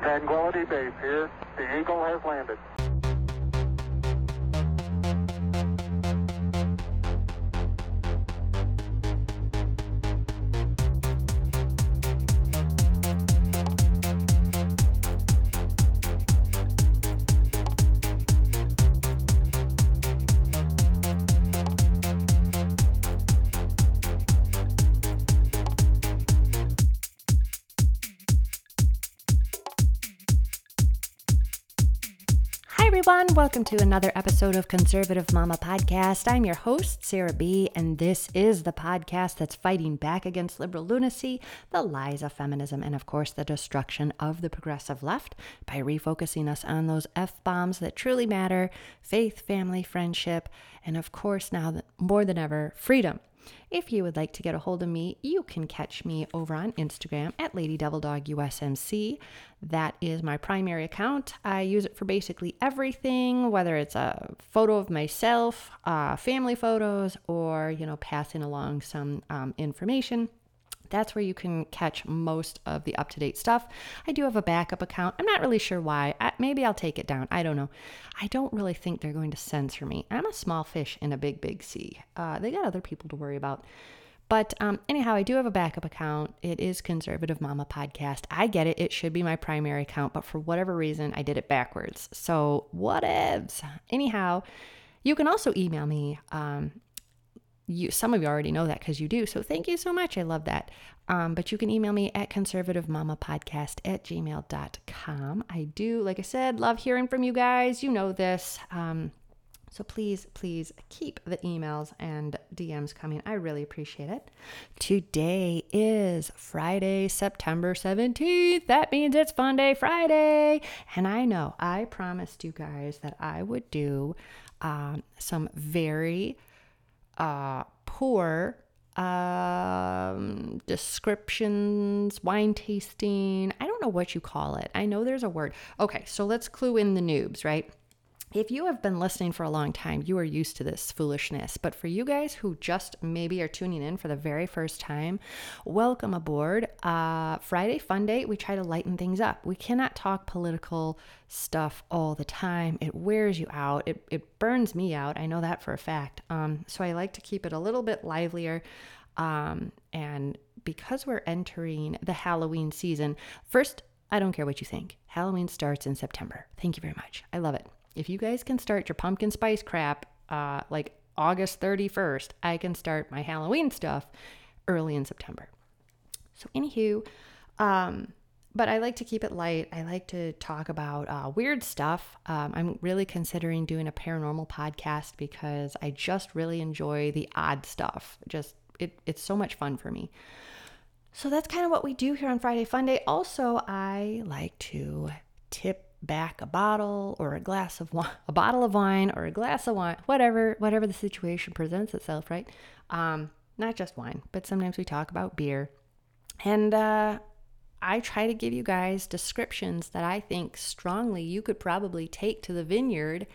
Tranquility Base here. The Eagle has landed. Everyone. Welcome to another episode of Conservative Mama Podcast. I'm your host, Sarah B., and this is the podcast that's fighting back against liberal lunacy, the lies of feminism, and of course, the destruction of the progressive left by refocusing us on those F bombs that truly matter faith, family, friendship, and of course, now more than ever, freedom. If you would like to get a hold of me, you can catch me over on Instagram at LadyDevilDogUSMC. That is my primary account. I use it for basically everything, whether it's a photo of myself, uh, family photos, or you know, passing along some um, information. That's where you can catch most of the up to date stuff. I do have a backup account. I'm not really sure why. I, maybe I'll take it down. I don't know. I don't really think they're going to censor me. I'm a small fish in a big, big sea. Uh, they got other people to worry about. But um, anyhow, I do have a backup account. It is Conservative Mama Podcast. I get it. It should be my primary account, but for whatever reason, I did it backwards. So, whatevs. Anyhow, you can also email me um, you some of you already know that because you do. So thank you so much. I love that. Um, but you can email me at conservativemamapodcast at gmail.com. I do, like I said, love hearing from you guys. You know this. Um, so please, please keep the emails and DMs coming. I really appreciate it. Today is Friday, September 17th. That means it's Fun Day Friday. And I know I promised you guys that I would do um, some very uh, poor um, descriptions, wine tasting. I don't know what you call it. I know there's a word. Okay, so let's clue in the noobs, right? If you have been listening for a long time, you are used to this foolishness. But for you guys who just maybe are tuning in for the very first time, welcome aboard. Uh, Friday Fun Day, we try to lighten things up. We cannot talk political stuff all the time. It wears you out, it, it burns me out. I know that for a fact. Um, so I like to keep it a little bit livelier. Um, and because we're entering the Halloween season, first, I don't care what you think. Halloween starts in September. Thank you very much. I love it. If you guys can start your pumpkin spice crap uh, like August 31st, I can start my Halloween stuff early in September. So, anywho, um, but I like to keep it light. I like to talk about uh, weird stuff. Um, I'm really considering doing a paranormal podcast because I just really enjoy the odd stuff. Just it, it's so much fun for me. So that's kind of what we do here on Friday Fun Day. Also, I like to tip back a bottle or a glass of wine, a bottle of wine or a glass of wine, whatever, whatever the situation presents itself, right? Um, not just wine, but sometimes we talk about beer. And uh, I try to give you guys descriptions that I think strongly you could probably take to the vineyard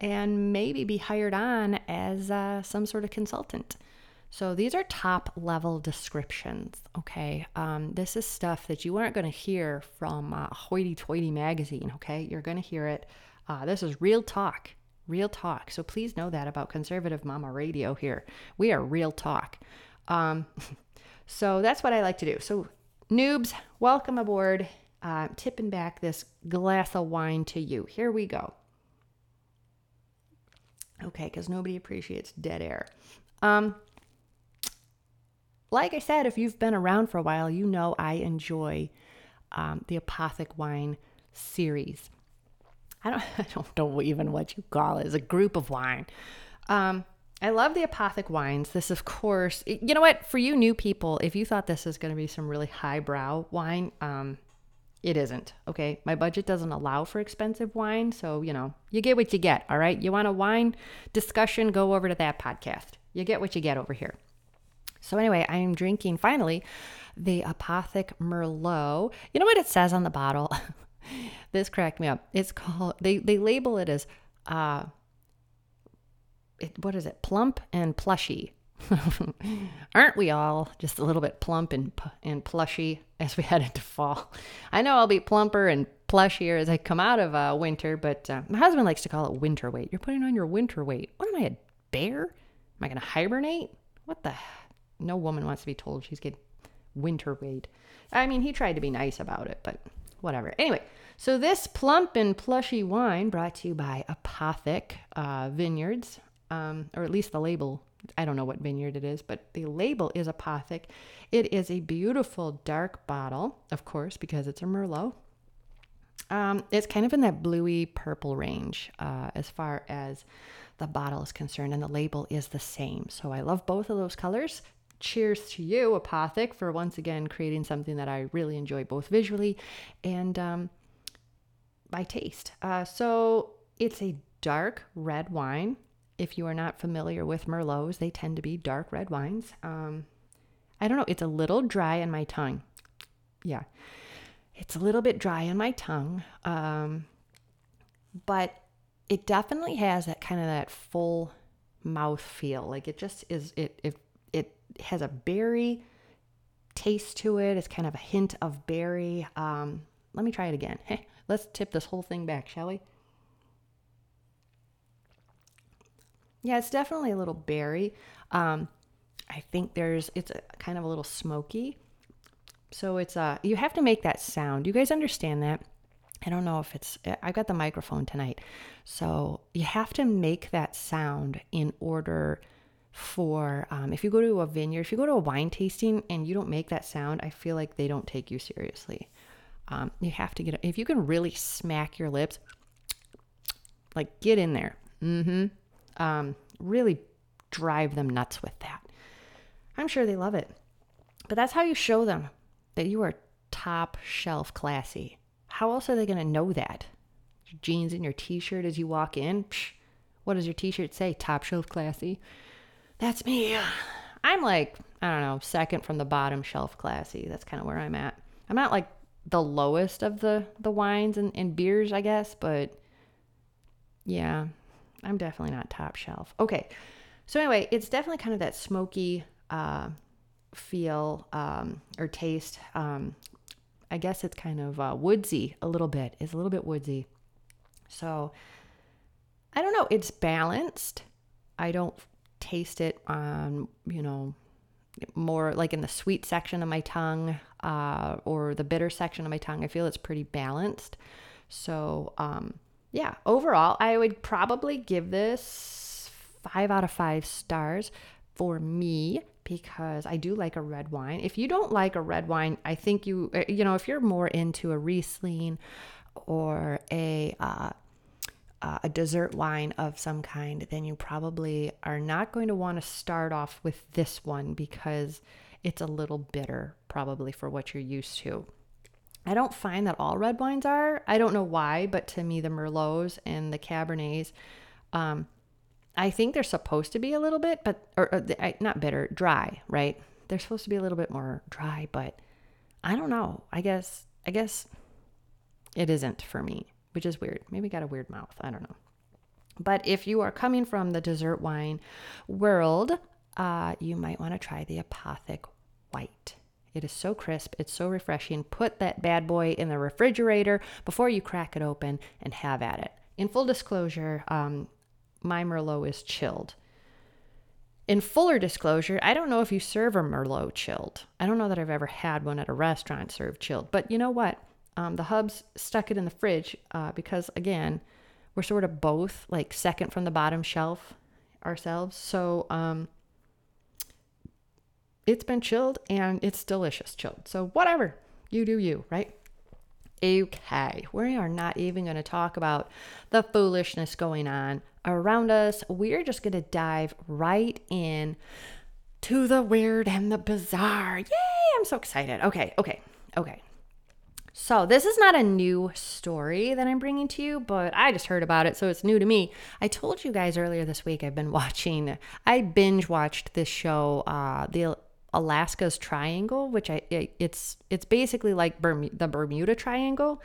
and maybe be hired on as uh, some sort of consultant. So these are top level descriptions, okay? Um, this is stuff that you aren't going to hear from uh, Hoity Toity magazine, okay? You're going to hear it. Uh, this is real talk, real talk. So please know that about Conservative Mama Radio here. We are real talk. Um, so that's what I like to do. So, noobs, welcome aboard. Uh, tipping back this glass of wine to you. Here we go. Okay, because nobody appreciates dead air. Um, like I said, if you've been around for a while, you know I enjoy um, the Apothic Wine series. I don't, I don't know even what you call it. It's a group of wine. Um, I love the Apothic wines. This, of course, you know what? For you new people, if you thought this is going to be some really highbrow wine, um, it isn't. Okay. My budget doesn't allow for expensive wine. So, you know, you get what you get. All right. You want a wine discussion? Go over to that podcast. You get what you get over here. So, anyway, I'm drinking finally the Apothic Merlot. You know what it says on the bottle? this cracked me up. It's called, they, they label it as, uh, it, what is it? Plump and plushy. Aren't we all just a little bit plump and, and plushy as we head into fall? I know I'll be plumper and plushier as I come out of uh, winter, but uh, my husband likes to call it winter weight. You're putting on your winter weight. What am I, a bear? Am I going to hibernate? What the? No woman wants to be told she's getting winter weight. I mean, he tried to be nice about it, but whatever. Anyway, so this plump and plushy wine brought to you by Apothic uh, Vineyards, um, or at least the label I don't know what vineyard it is, but the label is Apothic. It is a beautiful dark bottle, of course, because it's a Merlot. Um, it's kind of in that bluey purple range uh, as far as the bottle is concerned, and the label is the same. So I love both of those colors. Cheers to you, Apothic, for once again creating something that I really enjoy both visually and um, by taste. Uh, so it's a dark red wine if you are not familiar with Merlots, they tend to be dark red wines. Um, I don't know, it's a little dry on my tongue. Yeah, it's a little bit dry on my tongue, um, but it definitely has that kind of that full mouth feel. Like it just is. It it it has a berry taste to it. It's kind of a hint of berry. Um, let me try it again. Let's tip this whole thing back, shall we? Yeah, it's definitely a little berry. Um, I think there's it's a, kind of a little smoky. So it's uh you have to make that sound. You guys understand that? I don't know if it's I've got the microphone tonight. So you have to make that sound in order for um, if you go to a vineyard, if you go to a wine tasting and you don't make that sound, I feel like they don't take you seriously. Um, you have to get if you can really smack your lips, like get in there. Mm-hmm um, really drive them nuts with that. I'm sure they love it. But that's how you show them that you are top shelf classy. How else are they going to know that? Your jeans and your t shirt as you walk in? Psh, what does your t shirt say? Top shelf classy. That's me. I'm like, I don't know, second from the bottom shelf classy. That's kind of where I'm at. I'm not like the lowest of the, the wines and, and beers, I guess, but yeah, I'm definitely not top shelf. Okay. So anyway, it's definitely kind of that smoky uh, feel um, or taste. Um, I guess it's kind of uh, woodsy a little bit. It's a little bit woodsy. So I don't know. It's balanced. I don't taste it on, you know, more like in the sweet section of my tongue uh, or the bitter section of my tongue. I feel it's pretty balanced. So, um, yeah, overall, I would probably give this five out of five stars for me because I do like a red wine. If you don't like a red wine, I think you, uh, you know, if you're more into a Riesling or a, uh, uh, a dessert wine of some kind, then you probably are not going to want to start off with this one because it's a little bitter, probably for what you're used to. I don't find that all red wines are. I don't know why, but to me, the Merlots and the Cabernets, um, I think they're supposed to be a little bit, but or, or not bitter, dry, right? They're supposed to be a little bit more dry, but I don't know. I guess I guess it isn't for me, which is weird. Maybe got a weird mouth. I don't know. But if you are coming from the dessert wine world, uh, you might want to try the Apothic White. It is so crisp, it's so refreshing. Put that bad boy in the refrigerator before you crack it open and have at it. In full disclosure, um, my Merlot is chilled. In fuller disclosure, I don't know if you serve a Merlot chilled. I don't know that I've ever had one at a restaurant served chilled. But you know what? Um, the hubs stuck it in the fridge uh, because, again, we're sort of both like second from the bottom shelf ourselves. So um, it's been chilled and it's delicious chilled. So, whatever, you do you, right? Okay, we are not even going to talk about the foolishness going on around us. We're just going to dive right in to the weird and the bizarre. Yay, I'm so excited. Okay, okay, okay. So, this is not a new story that I'm bringing to you, but I just heard about it, so it's new to me. I told you guys earlier this week I've been watching, I binge watched this show, uh, the Alaska's Triangle, which I it's it's basically like the Bermuda Triangle,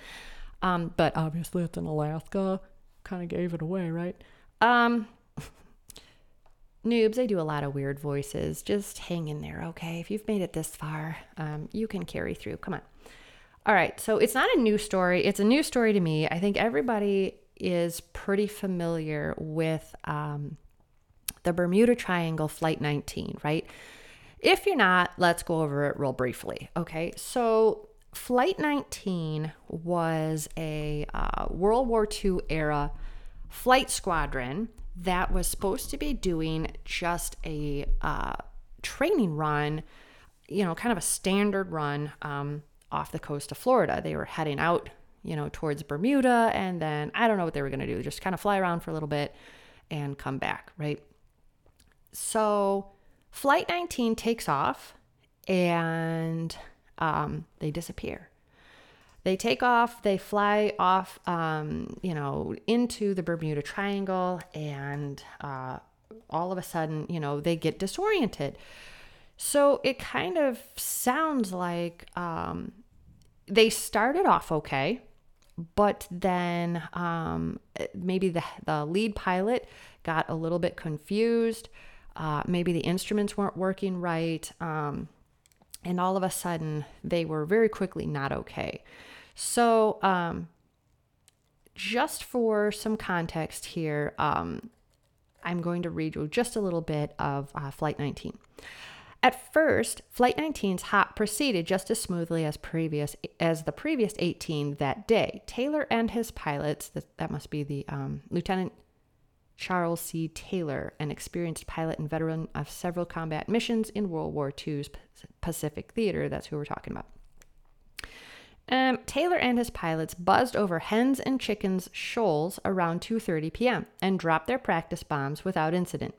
um, but obviously it's in Alaska. Kind of gave it away, right? Um, noobs, they do a lot of weird voices. Just hang in there, okay? If you've made it this far, um, you can carry through. Come on. All right, so it's not a new story. It's a new story to me. I think everybody is pretty familiar with um, the Bermuda Triangle Flight 19, right? If you're not, let's go over it real briefly. Okay, so Flight 19 was a uh, World War II era flight squadron that was supposed to be doing just a uh, training run, you know, kind of a standard run um, off the coast of Florida. They were heading out, you know, towards Bermuda, and then I don't know what they were going to do, just kind of fly around for a little bit and come back, right? So, Flight 19 takes off and um, they disappear. They take off, they fly off, um, you know, into the Bermuda Triangle, and uh, all of a sudden, you know, they get disoriented. So it kind of sounds like um, they started off okay, but then um, maybe the, the lead pilot got a little bit confused. Uh, maybe the instruments weren't working right. Um, and all of a sudden, they were very quickly not okay. So, um, just for some context here, um, I'm going to read you just a little bit of uh, Flight 19. At first, Flight 19's hop proceeded just as smoothly as previous as the previous 18 that day. Taylor and his pilots, that, that must be the um, Lieutenant Charles C. Taylor, an experienced pilot and veteran of several combat missions in World War II's Pacific Theater. That's who we're talking about. Um, Taylor and his pilots buzzed over hens and chickens shoals around 2:30 p.m. and dropped their practice bombs without incident.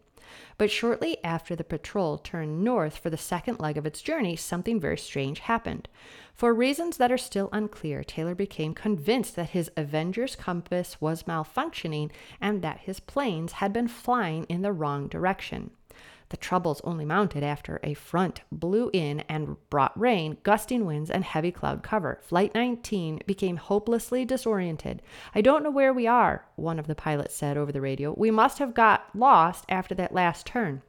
But shortly after the patrol turned north for the second leg of its journey, something very strange happened. For reasons that are still unclear, Taylor became convinced that his Avenger's compass was malfunctioning and that his planes had been flying in the wrong direction. The troubles only mounted after a front blew in and brought rain, gusting winds, and heavy cloud cover. Flight 19 became hopelessly disoriented. I don't know where we are, one of the pilots said over the radio. We must have got lost after that last turn.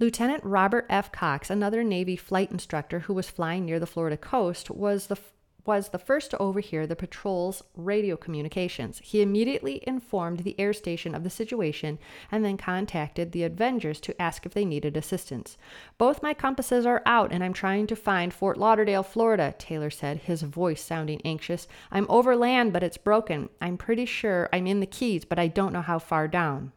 Lieutenant Robert F. Cox, another Navy flight instructor who was flying near the Florida coast, was the was the first to overhear the patrol's radio communications. He immediately informed the air station of the situation and then contacted the Avengers to ask if they needed assistance. Both my compasses are out and I'm trying to find Fort Lauderdale, Florida, Taylor said, his voice sounding anxious. I'm over land, but it's broken. I'm pretty sure I'm in the Keys, but I don't know how far down.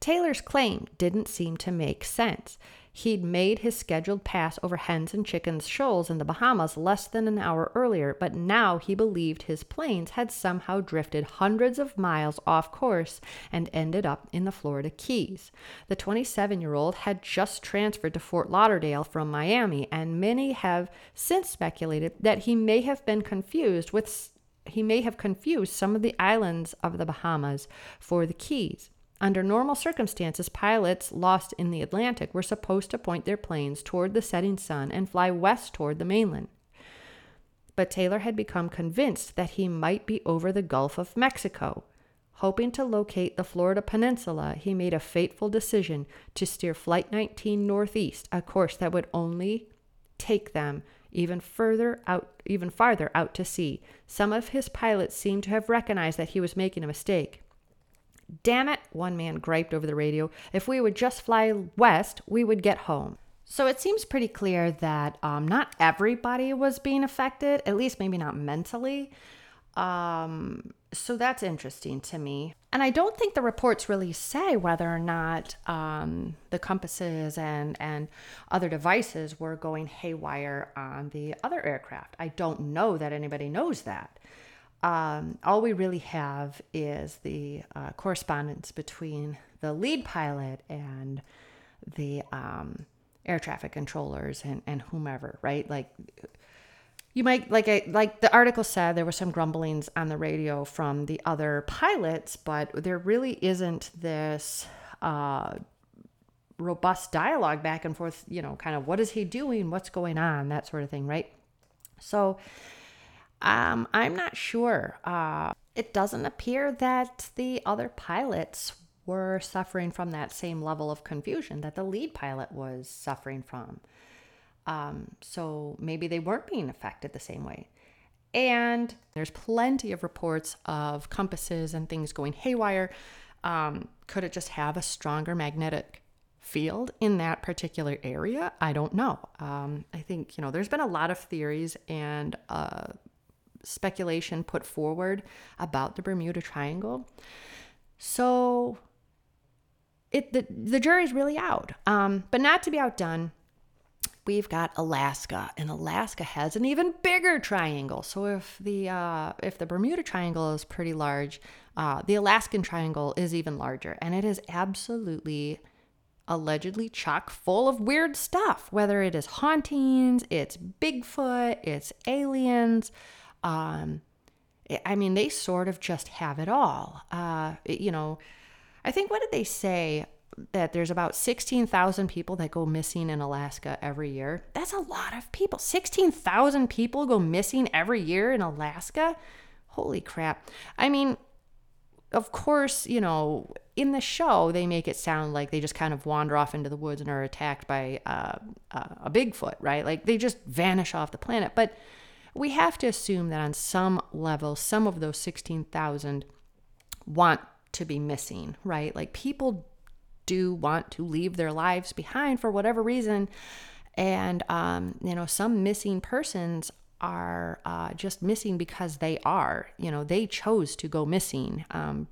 Taylor's claim didn't seem to make sense. He'd made his scheduled pass over hens and chickens shoals in the Bahamas less than an hour earlier, but now he believed his planes had somehow drifted hundreds of miles off course and ended up in the Florida Keys. The 27 year old had just transferred to Fort Lauderdale from Miami, and many have since speculated that he may have been confused with he may have confused some of the islands of the Bahamas for the Keys. Under normal circumstances, pilots lost in the Atlantic were supposed to point their planes toward the setting sun and fly west toward the mainland. But Taylor had become convinced that he might be over the Gulf of Mexico. Hoping to locate the Florida peninsula, he made a fateful decision to steer Flight 19 northeast, a course that would only take them even further out even farther out to sea. Some of his pilots seemed to have recognized that he was making a mistake. Damn it, one man griped over the radio. If we would just fly west, we would get home. So it seems pretty clear that um, not everybody was being affected, at least maybe not mentally. Um, so that's interesting to me. And I don't think the reports really say whether or not um, the compasses and, and other devices were going haywire on the other aircraft. I don't know that anybody knows that um, all we really have is the uh, correspondence between the lead pilot and the um, air traffic controllers and, and whomever, right? Like you might like I, like the article said there were some grumblings on the radio from the other pilots, but there really isn't this uh, robust dialogue back and forth. You know, kind of what is he doing, what's going on, that sort of thing, right? So um, I'm not sure. Uh, it doesn't appear that the other pilots were suffering from that same level of confusion that the lead pilot was suffering from. Um, so maybe they weren't being affected the same way. And there's plenty of reports of compasses and things going haywire. Um, could it just have a stronger magnetic field in that particular area? I don't know. Um, I think, you know, there's been a lot of theories and uh, speculation put forward about the Bermuda Triangle. So it the, the jury's really out. Um, but not to be outdone, we've got Alaska, and Alaska has an even bigger triangle. So if the uh, if the Bermuda Triangle is pretty large, uh, the Alaskan Triangle is even larger, and it is absolutely allegedly chock full of weird stuff. Whether it is hauntings, it's Bigfoot, it's aliens. Um, I mean, they sort of just have it all. Uh, you know, I think what did they say? that there's about 16,000 people that go missing in Alaska every year. That's a lot of people. 16,000 people go missing every year in Alaska? Holy crap. I mean, of course, you know, in the show, they make it sound like they just kind of wander off into the woods and are attacked by uh, uh, a Bigfoot, right? Like they just vanish off the planet. But we have to assume that on some level, some of those 16,000 want to be missing, right? Like people do want to leave their lives behind for whatever reason. And, um, you know, some missing persons are uh, just missing because they are, you know, they chose to go missing. Um,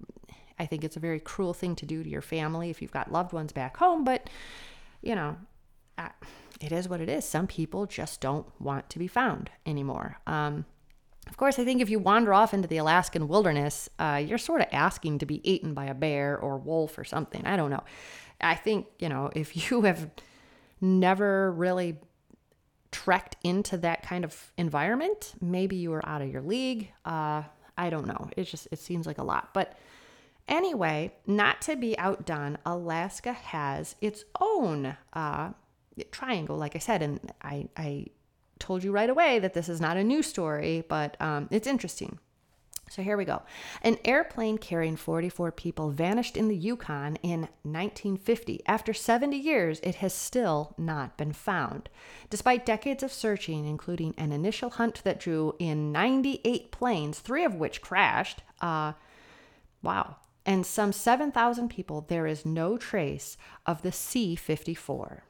I think it's a very cruel thing to do to your family if you've got loved ones back home, but, you know, uh, it is what it is. Some people just don't want to be found anymore. Um, of course, I think if you wander off into the Alaskan wilderness, uh, you're sort of asking to be eaten by a bear or wolf or something. I don't know. I think, you know, if you have never really trekked into that kind of environment, maybe you are out of your league. Uh, I don't know. It just it seems like a lot. But anyway, not to be outdone, Alaska has its own uh, triangle, like I said, and I I told you right away that this is not a new story, but um, it's interesting. So here we go. An airplane carrying 44 people vanished in the Yukon in 1950. After 70 years, it has still not been found. Despite decades of searching, including an initial hunt that drew in 98 planes, three of which crashed, uh, wow, and some 7,000 people, there is no trace of the C 54.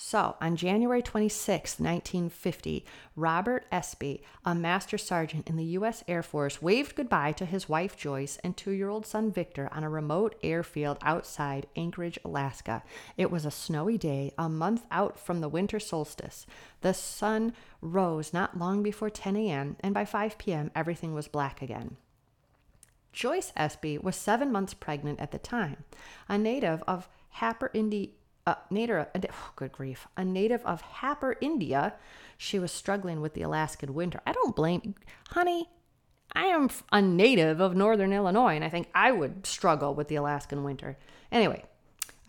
So, on January 26, 1950, Robert Espy, a master sergeant in the U.S. Air Force, waved goodbye to his wife Joyce and two year old son Victor on a remote airfield outside Anchorage, Alaska. It was a snowy day, a month out from the winter solstice. The sun rose not long before 10 a.m., and by 5 p.m., everything was black again. Joyce Espy was seven months pregnant at the time, a native of Happer, Indi- a native, oh, good grief, a native of Happer, India. She was struggling with the Alaskan winter. I don't blame, honey. I am a native of Northern Illinois, and I think I would struggle with the Alaskan winter. Anyway,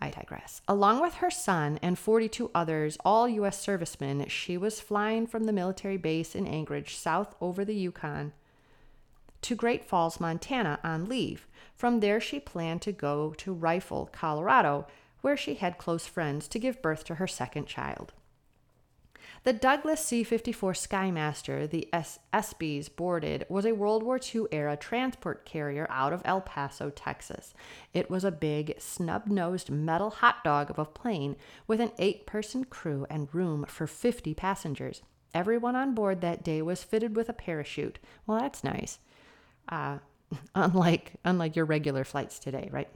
I digress. Along with her son and 42 others, all U.S. servicemen, she was flying from the military base in Anchorage south over the Yukon to Great Falls, Montana on leave. From there, she planned to go to Rifle, Colorado, where she had close friends to give birth to her second child. The Douglas C 54 Skymaster the S- Espys boarded was a World War II era transport carrier out of El Paso, Texas. It was a big, snub nosed metal hot dog of a plane with an eight person crew and room for 50 passengers. Everyone on board that day was fitted with a parachute. Well, that's nice. Uh, unlike unlike your regular flights today, right?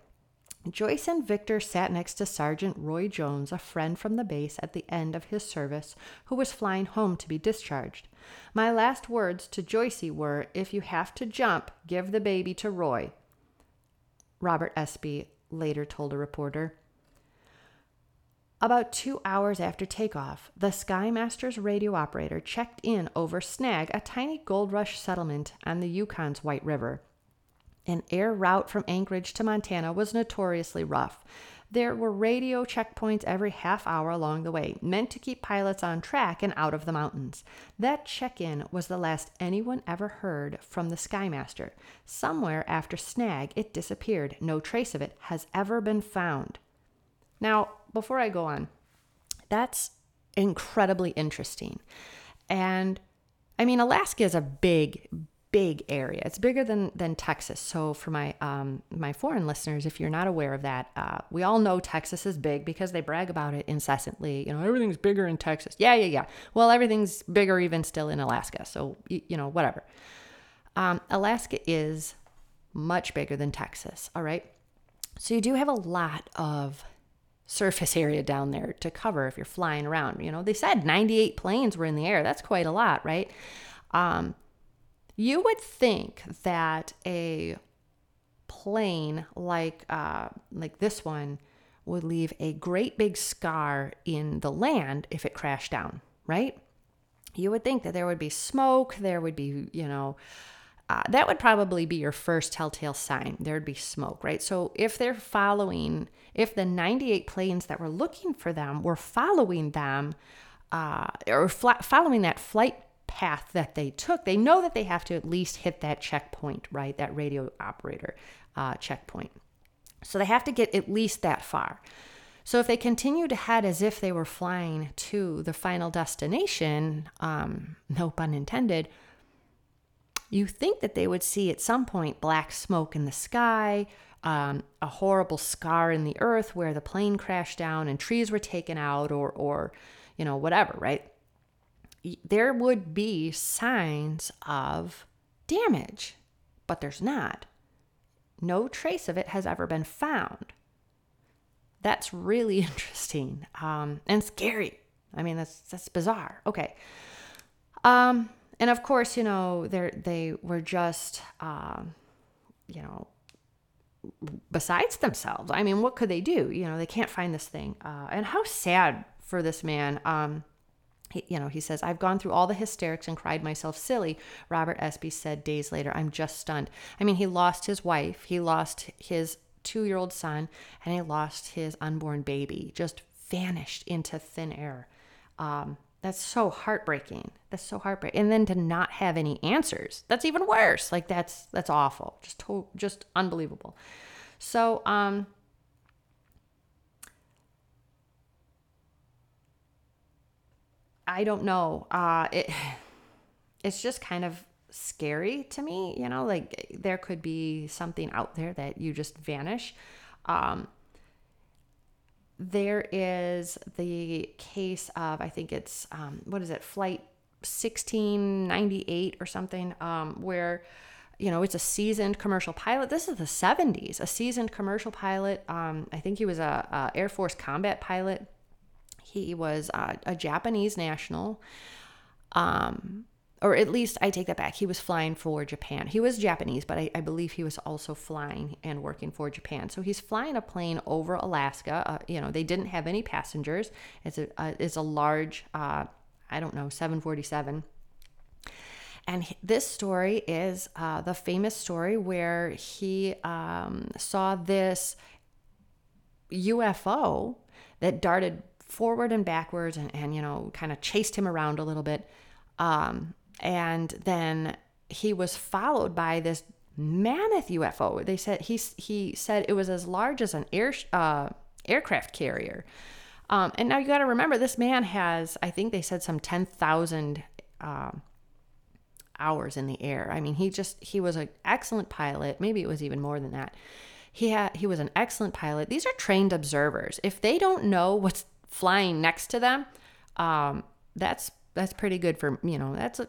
Joyce and Victor sat next to Sergeant Roy Jones, a friend from the base at the end of his service, who was flying home to be discharged. My last words to Joycey were, If you have to jump, give the baby to Roy. Robert Espy later told a reporter. About two hours after takeoff, the Skymaster's radio operator checked in over Snag, a tiny gold rush settlement on the Yukon's White River. An air route from Anchorage to Montana was notoriously rough. There were radio checkpoints every half hour along the way, meant to keep pilots on track and out of the mountains. That check in was the last anyone ever heard from the Skymaster. Somewhere after Snag, it disappeared. No trace of it has ever been found. Now, before I go on, that's incredibly interesting. And I mean, Alaska is a big, big area. It's bigger than than Texas. So for my um, my foreign listeners, if you're not aware of that, uh, we all know Texas is big because they brag about it incessantly. You know, everything's bigger in Texas. Yeah, yeah, yeah. Well, everything's bigger even still in Alaska. So you, you know, whatever. Um, Alaska is much bigger than Texas. All right. So you do have a lot of surface area down there to cover if you're flying around. You know, they said 98 planes were in the air. That's quite a lot, right? Um, you would think that a plane like uh, like this one would leave a great big scar in the land if it crashed down, right? You would think that there would be smoke, there would be, you know, uh, that would probably be your first telltale sign. There'd be smoke, right? So if they're following, if the 98 planes that were looking for them were following them, uh, or fl- following that flight path that they took, they know that they have to at least hit that checkpoint, right? That radio operator uh, checkpoint. So they have to get at least that far. So if they continue to head as if they were flying to the final destination, um, no pun intended, you think that they would see at some point black smoke in the sky, um, a horrible scar in the earth where the plane crashed down and trees were taken out, or, or you know, whatever, right? There would be signs of damage, but there's not. No trace of it has ever been found. That's really interesting um, and scary. I mean, that's that's bizarre. Okay. Um, and of course, you know, they they were just, uh, you know, besides themselves. I mean, what could they do? You know, they can't find this thing. Uh, and how sad for this man. Um, he, you know, he says, I've gone through all the hysterics and cried myself silly. Robert Espy said days later, I'm just stunned. I mean, he lost his wife, he lost his two year old son, and he lost his unborn baby, just vanished into thin air. Um, that's so heartbreaking. That's so heartbreaking. And then to not have any answers, that's even worse. Like that's that's awful. Just to, just unbelievable. So um I don't know. Uh, it it's just kind of scary to me. You know, like there could be something out there that you just vanish. Um, there is the case of I think it's um, what is it, flight 1698 or something, um, where you know it's a seasoned commercial pilot. This is the 70s, a seasoned commercial pilot. Um, I think he was a, a Air Force combat pilot he was uh, a Japanese national. Um, or at least I take that back. He was flying for Japan. He was Japanese, but I, I, believe he was also flying and working for Japan. So he's flying a plane over Alaska. Uh, you know, they didn't have any passengers. It's a uh, it's a large, uh, I don't know, 747. And this story is uh, the famous story where he um, saw this UFO that darted forward and backwards and, and you know, kind of chased him around a little bit. Um, and then he was followed by this mammoth UFO. They said he he said it was as large as an air uh, aircraft carrier. Um, and now you got to remember, this man has, I think they said some ten thousand uh, hours in the air. I mean, he just he was an excellent pilot. Maybe it was even more than that. He had he was an excellent pilot. These are trained observers. If they don't know what's flying next to them, um, that's that's pretty good for you know. That's a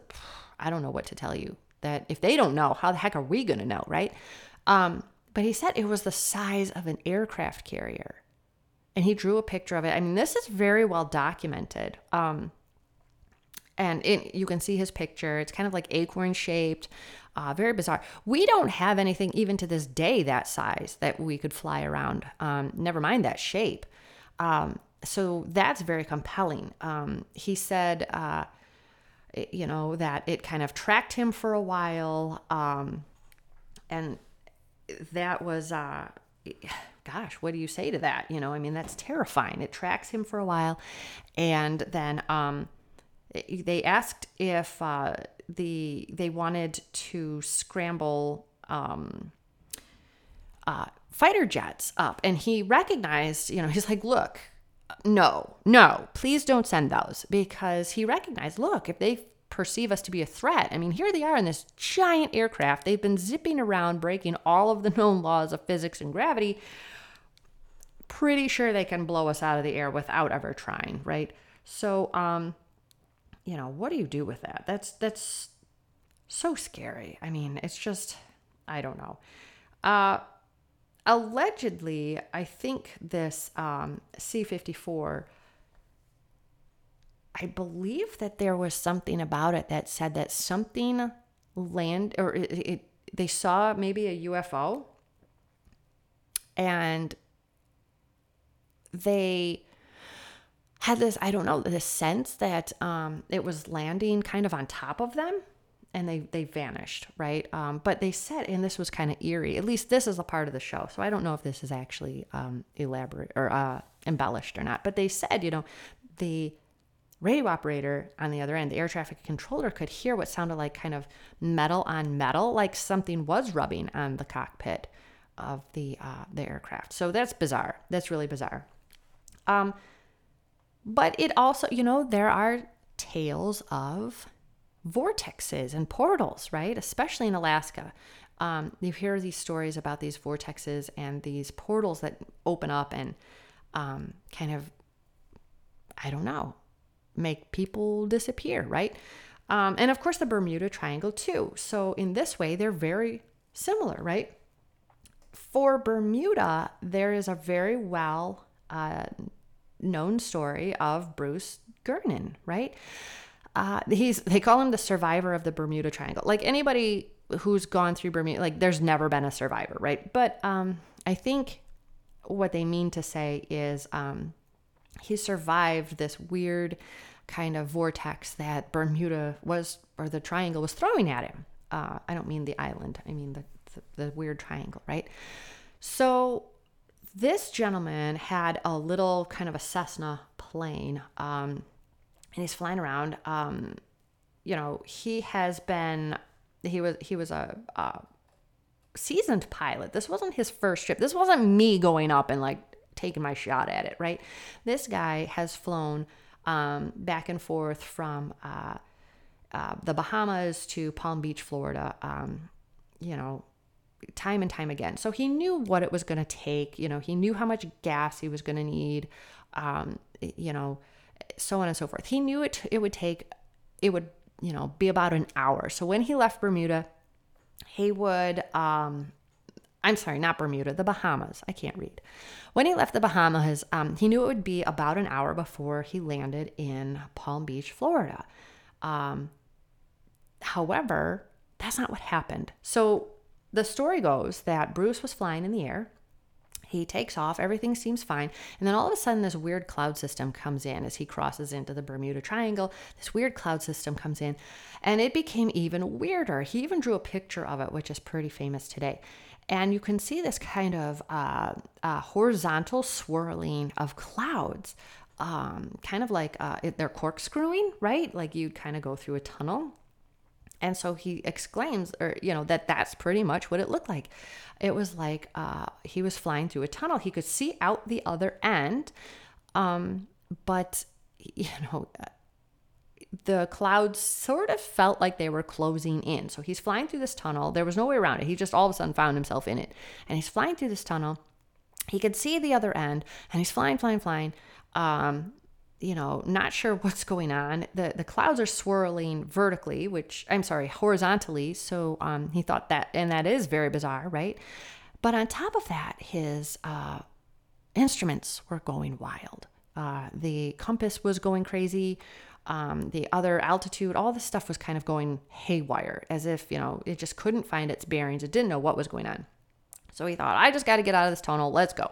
I don't know what to tell you. That if they don't know, how the heck are we gonna know, right? Um, but he said it was the size of an aircraft carrier, and he drew a picture of it. I mean, this is very well documented. Um, and it, you can see his picture. It's kind of like acorn shaped, uh, very bizarre. We don't have anything even to this day that size that we could fly around. Um, never mind that shape. Um, so that's very compelling. Um, he said, uh, you know, that it kind of tracked him for a while. Um, and that was, uh, gosh, what do you say to that? You know, I mean, that's terrifying. It tracks him for a while. And then um, they asked if uh, the they wanted to scramble um, uh, fighter jets up. And he recognized, you know, he's like, look, no, no, please don't send those because he recognized, look, if they perceive us to be a threat, I mean, here they are in this giant aircraft. They've been zipping around, breaking all of the known laws of physics and gravity. Pretty sure they can blow us out of the air without ever trying, right? So, um, you know, what do you do with that? That's that's so scary. I mean, it's just I don't know. Uh allegedly, I think this um, C 54, I believe that there was something about it that said that something land or it, it, they saw maybe a UFO and they had this, I don't know, this sense that um, it was landing kind of on top of them and they they vanished, right? Um, but they said, and this was kind of eerie. At least this is a part of the show, so I don't know if this is actually um, elaborate or uh, embellished or not. But they said, you know, the radio operator on the other end, the air traffic controller, could hear what sounded like kind of metal on metal, like something was rubbing on the cockpit of the uh, the aircraft. So that's bizarre. That's really bizarre. Um, but it also, you know, there are tales of vortexes and portals, right? Especially in Alaska. Um, you hear these stories about these vortexes and these portals that open up and um, kind of, I don't know, make people disappear, right? Um, and of course, the Bermuda Triangle, too. So, in this way, they're very similar, right? For Bermuda, there is a very well uh, known story of Bruce Gernon, right? Uh, he's they call him the survivor of the Bermuda Triangle. Like anybody who's gone through Bermuda, like there's never been a survivor, right? But um, I think what they mean to say is um, he survived this weird kind of vortex that Bermuda was or the triangle was throwing at him. Uh, I don't mean the island. I mean the, the, the weird triangle, right? So this gentleman had a little kind of a Cessna plane. Um, and he's flying around. Um, you know, he has been he was he was a, a seasoned pilot. This wasn't his first trip. This wasn't me going up and like taking my shot at it, right? This guy has flown um, back and forth from uh, uh, the Bahamas to Palm Beach, Florida. Um, you know, time and time again. So he knew what it was going to take. You know, he knew how much gas he was going to need. Um, you know, so on and so forth. He knew it it would take it would, you know, be about an hour. So when he left Bermuda, he would um I'm sorry, not Bermuda, the Bahamas. I can't read. When he left the Bahamas, um, he knew it would be about an hour before he landed in Palm Beach, Florida. Um, however, that's not what happened. So the story goes that Bruce was flying in the air. He takes off, everything seems fine. And then all of a sudden, this weird cloud system comes in as he crosses into the Bermuda Triangle. This weird cloud system comes in, and it became even weirder. He even drew a picture of it, which is pretty famous today. And you can see this kind of uh, uh, horizontal swirling of clouds, um, kind of like uh, they're corkscrewing, right? Like you'd kind of go through a tunnel and so he exclaims, or, you know, that that's pretty much what it looked like. It was like uh, he was flying through a tunnel. He could see out the other end. Um, but, you know, the clouds sort of felt like they were closing in. So he's flying through this tunnel. There was no way around it. He just all of a sudden found himself in it. And he's flying through this tunnel. He could see the other end and he's flying, flying, flying. Um, you know, not sure what's going on. The the clouds are swirling vertically, which I'm sorry, horizontally. So um, he thought that, and that is very bizarre, right? But on top of that, his uh, instruments were going wild. Uh, the compass was going crazy. Um, the other altitude, all this stuff was kind of going haywire, as if you know it just couldn't find its bearings. It didn't know what was going on. So he thought, I just got to get out of this tunnel. Let's go.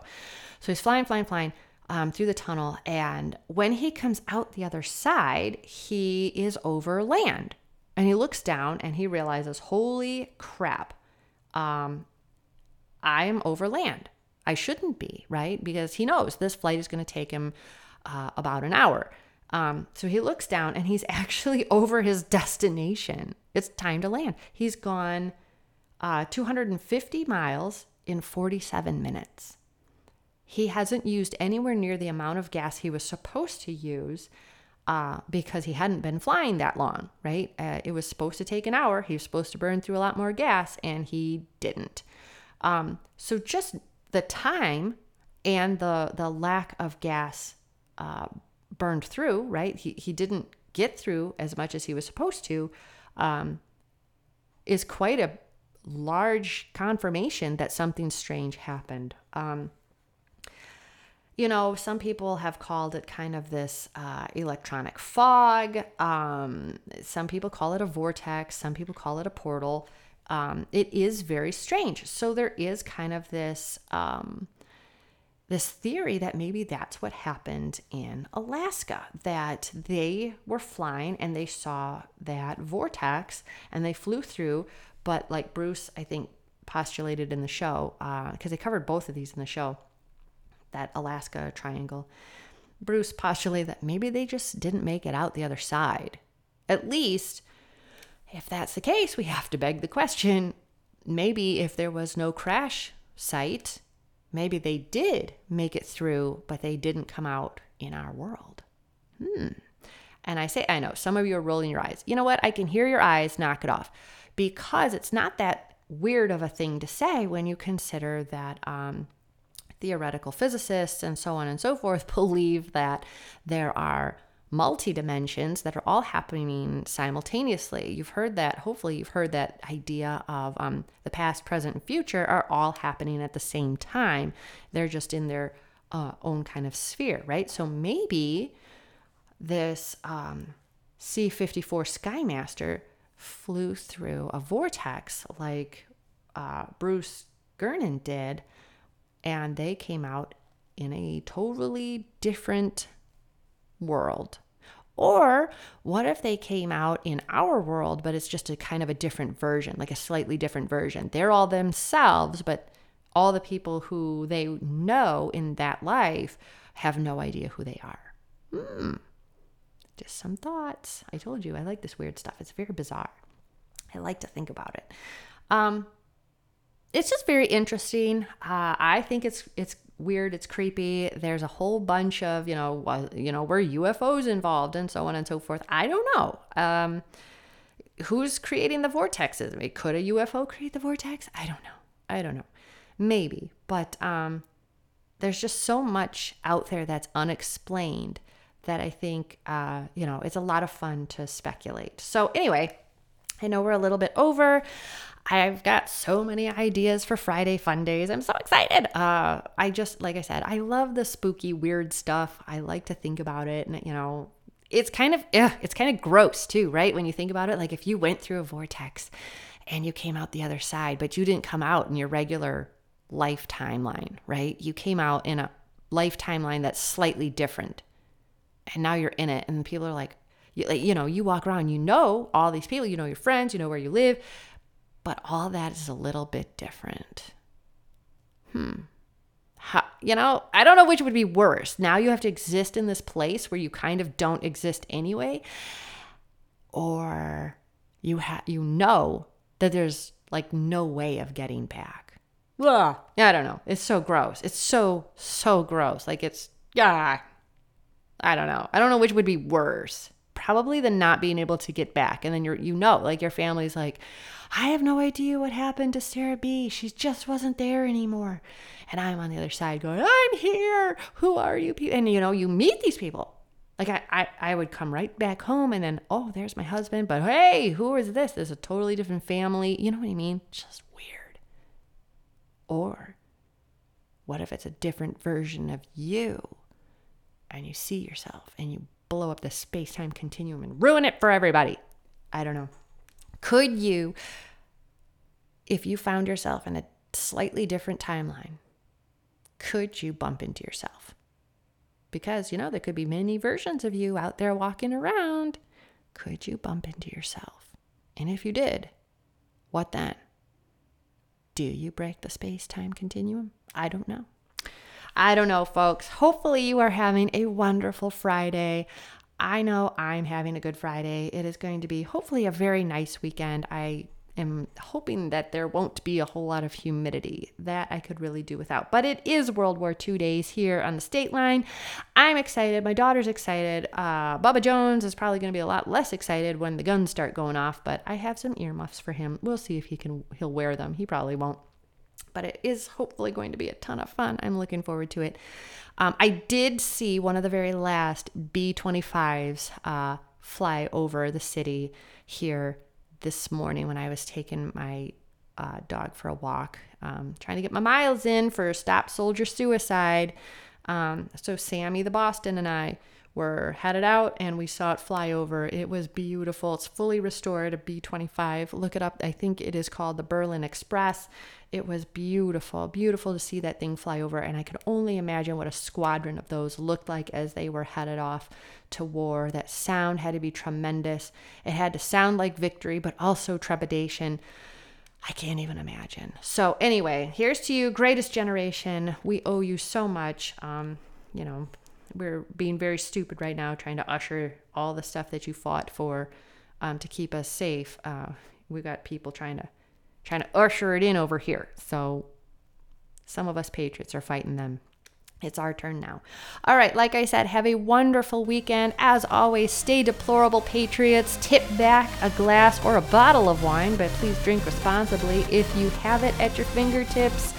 So he's flying, flying, flying um, through the tunnel. And when he comes out the other side, he is over land. And he looks down and he realizes, holy crap, um, I am over land. I shouldn't be, right? Because he knows this flight is going to take him uh, about an hour. Um, so he looks down and he's actually over his destination. It's time to land. He's gone uh, 250 miles in 47 minutes. He hasn't used anywhere near the amount of gas he was supposed to use uh, because he hadn't been flying that long, right? Uh, it was supposed to take an hour. He was supposed to burn through a lot more gas, and he didn't. Um, so just the time and the the lack of gas uh, burned through, right? He he didn't get through as much as he was supposed to. Um, is quite a large confirmation that something strange happened. Um, you know, some people have called it kind of this uh, electronic fog. Um, some people call it a vortex. Some people call it a portal. Um, it is very strange. So there is kind of this um, this theory that maybe that's what happened in Alaska. That they were flying and they saw that vortex and they flew through. But like Bruce, I think postulated in the show because uh, they covered both of these in the show that Alaska triangle. Bruce postulated that maybe they just didn't make it out the other side. At least, if that's the case, we have to beg the question maybe if there was no crash site, maybe they did make it through, but they didn't come out in our world. Hmm. And I say, I know, some of you are rolling your eyes. You know what? I can hear your eyes, knock it off. Because it's not that weird of a thing to say when you consider that um, theoretical physicists and so on and so forth believe that there are multi dimensions that are all happening simultaneously. You've heard that, hopefully, you've heard that idea of um, the past, present, and future are all happening at the same time. They're just in their uh, own kind of sphere, right? So maybe this um, C 54 Skymaster flew through a vortex like uh, Bruce Gernon did and they came out in a totally different world. Or what if they came out in our world, but it's just a kind of a different version, like a slightly different version? They're all themselves, but all the people who they know in that life have no idea who they are. Hmm. Just some thoughts. I told you I like this weird stuff. It's very bizarre. I like to think about it. Um, it's just very interesting. Uh, I think it's it's weird. It's creepy. There's a whole bunch of you know uh, you know were UFOs involved and so on and so forth. I don't know. Um, who's creating the vortexes? I mean, could a UFO create the vortex? I don't know. I don't know. Maybe, but um, there's just so much out there that's unexplained that I think uh, you know it's a lot of fun to speculate. So anyway, I know we're a little bit over. I've got so many ideas for Friday fun days. I'm so excited. Uh, I just, like I said, I love the spooky, weird stuff. I like to think about it. And, you know, it's kind of, ugh, it's kind of gross too, right? When you think about it, like if you went through a vortex and you came out the other side, but you didn't come out in your regular life timeline, right? You came out in a life timeline that's slightly different. And now you're in it. And people are like, you, like, you know, you walk around, you know all these people, you know your friends, you know where you live but all that is a little bit different. Hmm. How, you know, I don't know which would be worse. Now you have to exist in this place where you kind of don't exist anyway, or you have you know that there's like no way of getting back. Ugh. I don't know. It's so gross. It's so so gross. Like it's yeah. I don't know. I don't know which would be worse. Probably the not being able to get back, and then you're you know like your family's like, I have no idea what happened to Sarah B. She just wasn't there anymore. And I'm on the other side going, I'm here. Who are you people? And you know, you meet these people. Like I, I, I would come right back home and then, oh, there's my husband. But hey, who is this? There's a totally different family. You know what I mean? Just weird. Or what if it's a different version of you and you see yourself and you blow up the space time continuum and ruin it for everybody? I don't know. Could you, if you found yourself in a slightly different timeline, could you bump into yourself? Because, you know, there could be many versions of you out there walking around. Could you bump into yourself? And if you did, what then? Do you break the space time continuum? I don't know. I don't know, folks. Hopefully, you are having a wonderful Friday. I know I'm having a good Friday. It is going to be hopefully a very nice weekend. I am hoping that there won't be a whole lot of humidity. That I could really do without. But it is World War II days here on the state line. I'm excited. My daughter's excited. Uh, Bubba Jones is probably going to be a lot less excited when the guns start going off. But I have some earmuffs for him. We'll see if he can. He'll wear them. He probably won't but it is hopefully going to be a ton of fun. I'm looking forward to it. Um, I did see one of the very last B 25s uh, fly over the city here this morning when I was taking my uh, dog for a walk, um, trying to get my miles in for Stop Soldier Suicide. Um, so, Sammy the Boston and I were headed out and we saw it fly over. It was beautiful. It's fully restored, a B 25. Look it up. I think it is called the Berlin Express. It was beautiful, beautiful to see that thing fly over. And I could only imagine what a squadron of those looked like as they were headed off to war. That sound had to be tremendous. It had to sound like victory, but also trepidation. I can't even imagine. So, anyway, here's to you, greatest generation. We owe you so much. Um, you know, we're being very stupid right now trying to usher all the stuff that you fought for um, to keep us safe. Uh, we got people trying to trying to usher it in over here. So some of us patriots are fighting them. It's our turn now. All right, like I said, have a wonderful weekend. As always, stay deplorable, patriots. Tip back a glass or a bottle of wine, but please drink responsibly if you have it at your fingertips.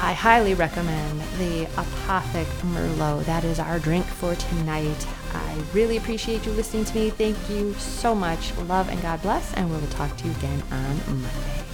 I highly recommend the Apothic Merlot. That is our drink for tonight. I really appreciate you listening to me. Thank you so much. Love and God bless, and we will talk to you again on Monday.